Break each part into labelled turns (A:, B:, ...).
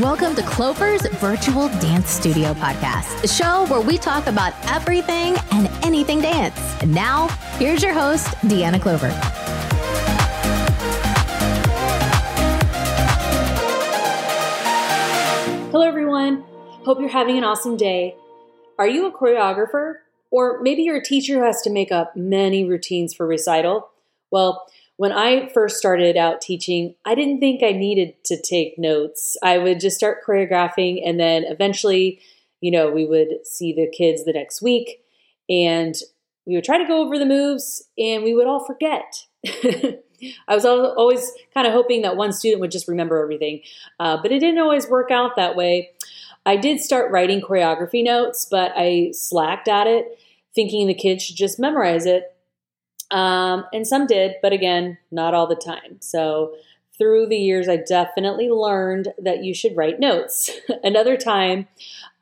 A: Welcome to Clover's Virtual Dance Studio Podcast, a show where we talk about everything and anything dance. And now, here's your host, Deanna Clover.
B: Hello, everyone. Hope you're having an awesome day. Are you a choreographer? Or maybe you're a teacher who has to make up many routines for recital? Well, when I first started out teaching, I didn't think I needed to take notes. I would just start choreographing, and then eventually, you know, we would see the kids the next week, and we would try to go over the moves, and we would all forget. I was always kind of hoping that one student would just remember everything, uh, but it didn't always work out that way. I did start writing choreography notes, but I slacked at it, thinking the kids should just memorize it. Um, and some did, but again, not all the time. So through the years, I definitely learned that you should write notes. Another time,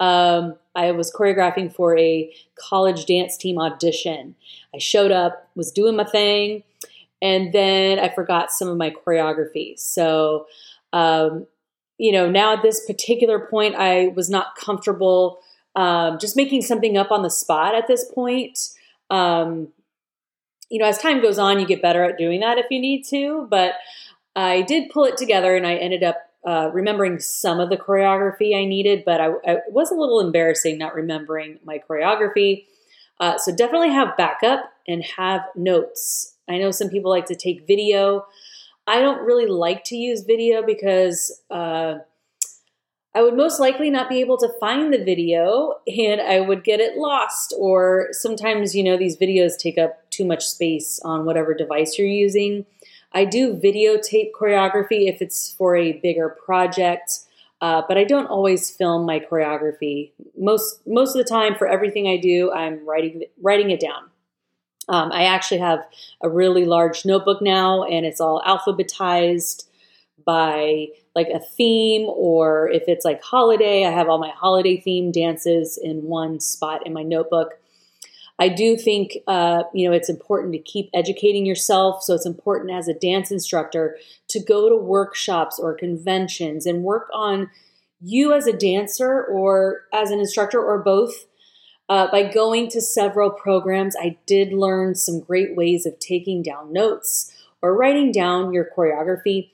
B: um, I was choreographing for a college dance team audition. I showed up, was doing my thing, and then I forgot some of my choreography. So, um, you know, now at this particular point, I was not comfortable um, just making something up on the spot at this point. Um, you know, as time goes on, you get better at doing that if you need to. But I did pull it together and I ended up uh, remembering some of the choreography I needed, but I, I, was a little embarrassing not remembering my choreography. Uh, so definitely have backup and have notes. I know some people like to take video. I don't really like to use video because uh, I would most likely not be able to find the video and I would get it lost. Or sometimes, you know, these videos take up too much space on whatever device you're using. I do videotape choreography if it's for a bigger project, uh, but I don't always film my choreography. Most most of the time, for everything I do, I'm writing writing it down. Um, I actually have a really large notebook now, and it's all alphabetized by like a theme or if it's like holiday, I have all my holiday theme dances in one spot in my notebook. I do think uh, you know it's important to keep educating yourself. So it's important as a dance instructor to go to workshops or conventions and work on you as a dancer or as an instructor or both. Uh, by going to several programs, I did learn some great ways of taking down notes or writing down your choreography.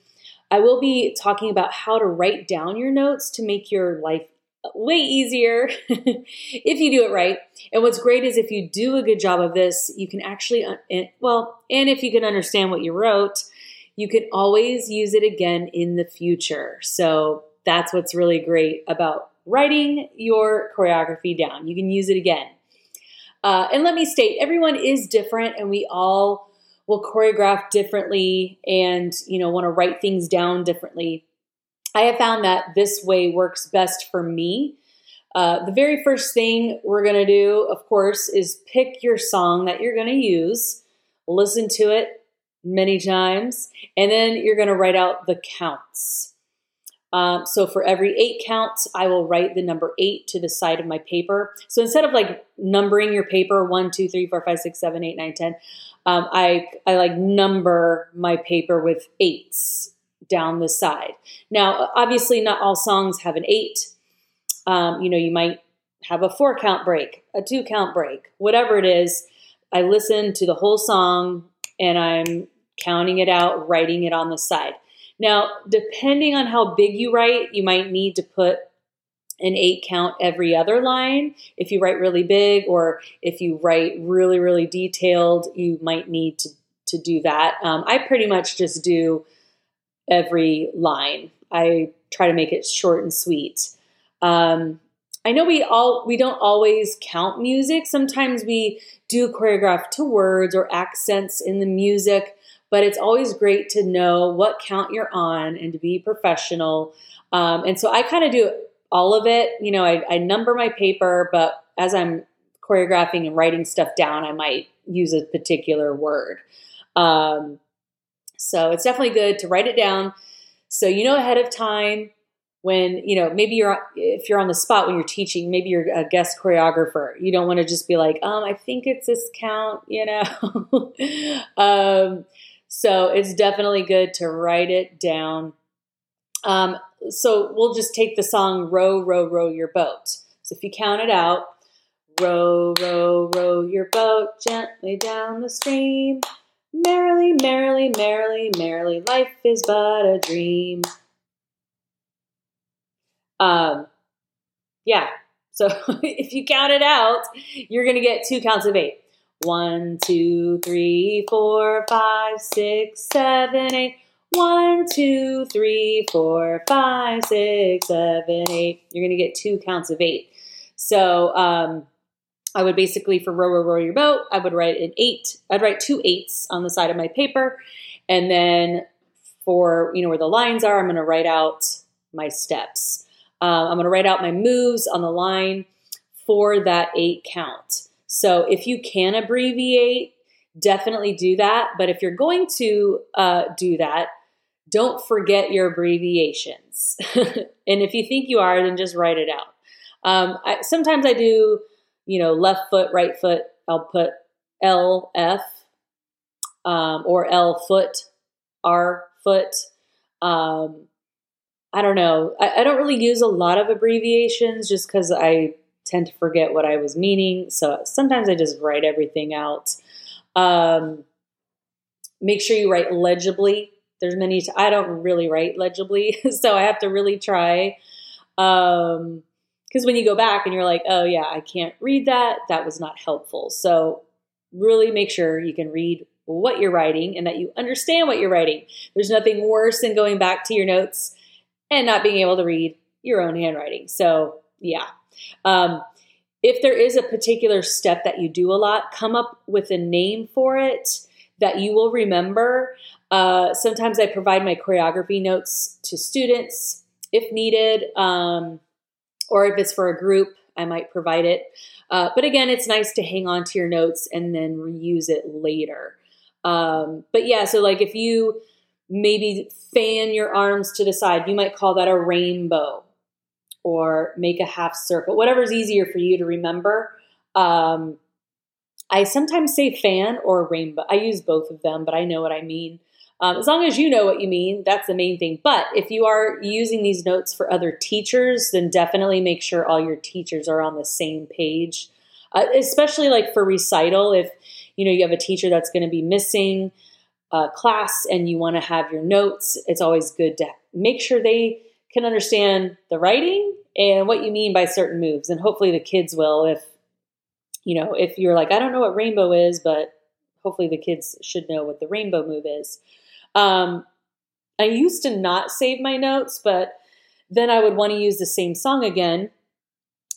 B: I will be talking about how to write down your notes to make your life way easier if you do it right. And what's great is if you do a good job of this, you can actually, well, and if you can understand what you wrote, you can always use it again in the future. So that's what's really great about writing your choreography down. You can use it again. Uh, and let me state, everyone is different, and we all will choreograph differently and you know want to write things down differently. I have found that this way works best for me. Uh, the very first thing we're going to do of course is pick your song that you're going to use listen to it many times and then you're going to write out the counts. Um, so for every eight counts, I will write the number eight to the side of my paper. So instead of like numbering your paper one, two, three, four, five, six, seven, eight, nine, ten, um, I I like number my paper with eights down the side. Now, obviously, not all songs have an eight. Um, you know, you might have a four count break, a two count break, whatever it is. I listen to the whole song and I'm counting it out, writing it on the side. Now, depending on how big you write, you might need to put an eight count every other line. If you write really big or if you write really, really detailed, you might need to, to do that. Um, I pretty much just do every line. I try to make it short and sweet. Um, I know we all we don't always count music. Sometimes we do choreograph to words or accents in the music, but it's always great to know what count you're on and to be professional. Um, and so I kind of do all of it. You know, I, I number my paper, but as I'm choreographing and writing stuff down, I might use a particular word. Um, so it's definitely good to write it down so you know ahead of time when you know maybe you're if you're on the spot when you're teaching maybe you're a guest choreographer you don't want to just be like um i think it's this count you know um so it's definitely good to write it down um so we'll just take the song Row, Row, Row Your Boat. So if you count it out, row, row, row your boat gently down the stream. Merrily, merrily, merrily, merrily, life is but a dream. Um, yeah. So if you count it out, you're going to get two counts of eight. One, two, three, four, five, six, seven, eight. One, two, three, four, five, six, seven, eight. You're going to get two counts of eight. So um, I would basically, for row, row, row your boat, I would write an eight. I'd write two eights on the side of my paper. And then for, you know, where the lines are, I'm going to write out my steps. Uh, I'm going to write out my moves on the line for that eight count. So if you can abbreviate, definitely do that. But if you're going to uh, do that, don't forget your abbreviations. and if you think you are, then just write it out. Um, I, sometimes I do, you know, left foot, right foot. I'll put LF um, or L foot, R foot. Um, I don't know. I, I don't really use a lot of abbreviations just because I tend to forget what I was meaning. So sometimes I just write everything out. Um, make sure you write legibly. There's many. T- I don't really write legibly, so I have to really try. Um, because when you go back and you're like, oh yeah, I can't read that. That was not helpful. So really make sure you can read what you're writing and that you understand what you're writing. There's nothing worse than going back to your notes and not being able to read your own handwriting. So, yeah. Um, if there is a particular step that you do a lot, come up with a name for it that you will remember. Uh, sometimes I provide my choreography notes to students if needed, um, or if it's for a group, I might provide it. Uh, but again, it's nice to hang on to your notes and then reuse it later. Um, but yeah, so like if you maybe fan your arms to the side. You might call that a rainbow or make a half circle, whatever's easier for you to remember. Um, I sometimes say fan or rainbow. I use both of them, but I know what I mean. Um, as long as you know what you mean, that's the main thing. But if you are using these notes for other teachers, then definitely make sure all your teachers are on the same page. Uh, especially like for recital, if you know you have a teacher that's going to be missing uh, class and you want to have your notes, it's always good to make sure they can understand the writing and what you mean by certain moves. And hopefully the kids will if you know, if you're like, I don't know what rainbow is, but hopefully the kids should know what the rainbow move is. Um, I used to not save my notes, but then I would want to use the same song again.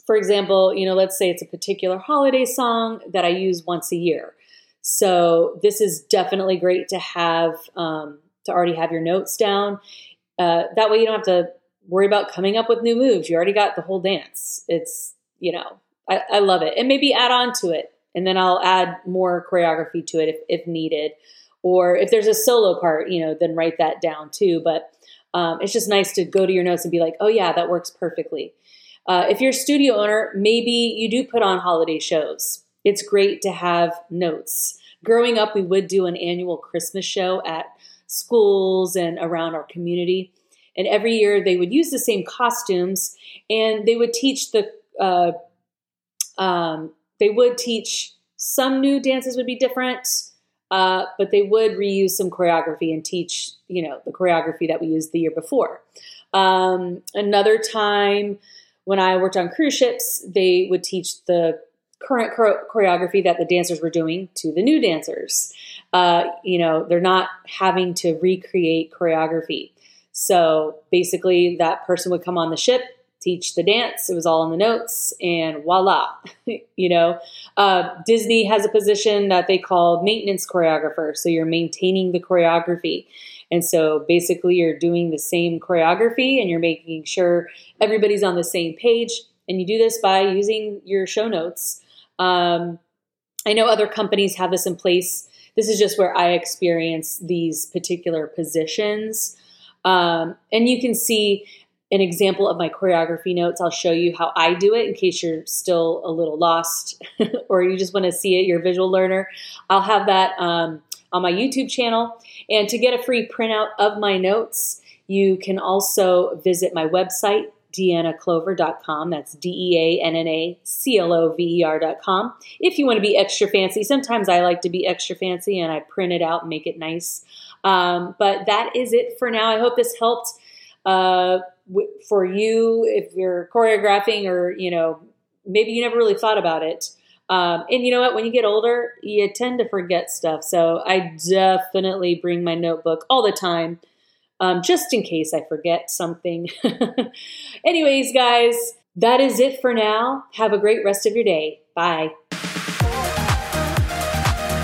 B: For example, you know, let's say it's a particular holiday song that I use once a year. So this is definitely great to have um, to already have your notes down. Uh, that way you don't have to worry about coming up with new moves. You already got the whole dance. It's you know I, I love it, and maybe add on to it, and then I'll add more choreography to it if, if needed, or if there's a solo part, you know, then write that down too. But um, it's just nice to go to your notes and be like, oh yeah, that works perfectly. Uh, if you're a studio owner, maybe you do put on holiday shows it's great to have notes. Growing up, we would do an annual Christmas show at schools and around our community. And every year they would use the same costumes and they would teach the, uh, um, they would teach some new dances would be different, uh, but they would reuse some choreography and teach, you know, the choreography that we used the year before. Um, another time when I worked on cruise ships, they would teach the current choreography that the dancers were doing to the new dancers. Uh, you know, they're not having to recreate choreography. So basically, that person would come on the ship, teach the dance. It was all in the notes, and voila. you know, uh, Disney has a position that they call maintenance choreographer. So you're maintaining the choreography. And so basically, you're doing the same choreography and you're making sure everybody's on the same page. And you do this by using your show notes um, I know other companies have this in place. This is just where I experience these particular positions. Um, and you can see an example of my choreography notes. I'll show you how I do it in case you're still a little lost or you just want to see it, you're a visual learner. I'll have that um, on my YouTube channel. And to get a free printout of my notes, You can also visit my website, deannaclover.com. That's D E A N N A C L O V E R.com. If you want to be extra fancy, sometimes I like to be extra fancy and I print it out and make it nice. Um, but that is it for now. I hope this helped uh, for you if you're choreographing or, you know, maybe you never really thought about it. Um, and you know what? When you get older, you tend to forget stuff. So I definitely bring my notebook all the time um, just in case I forget something. Anyways, guys, that is it for now. Have a great rest of your day. Bye.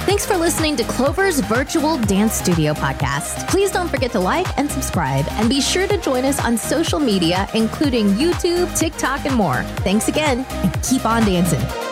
A: Thanks for listening to Clover's virtual dance studio podcast. Please don't forget to like and subscribe, and be sure to join us on social media, including YouTube, TikTok, and more. Thanks again, and keep on dancing.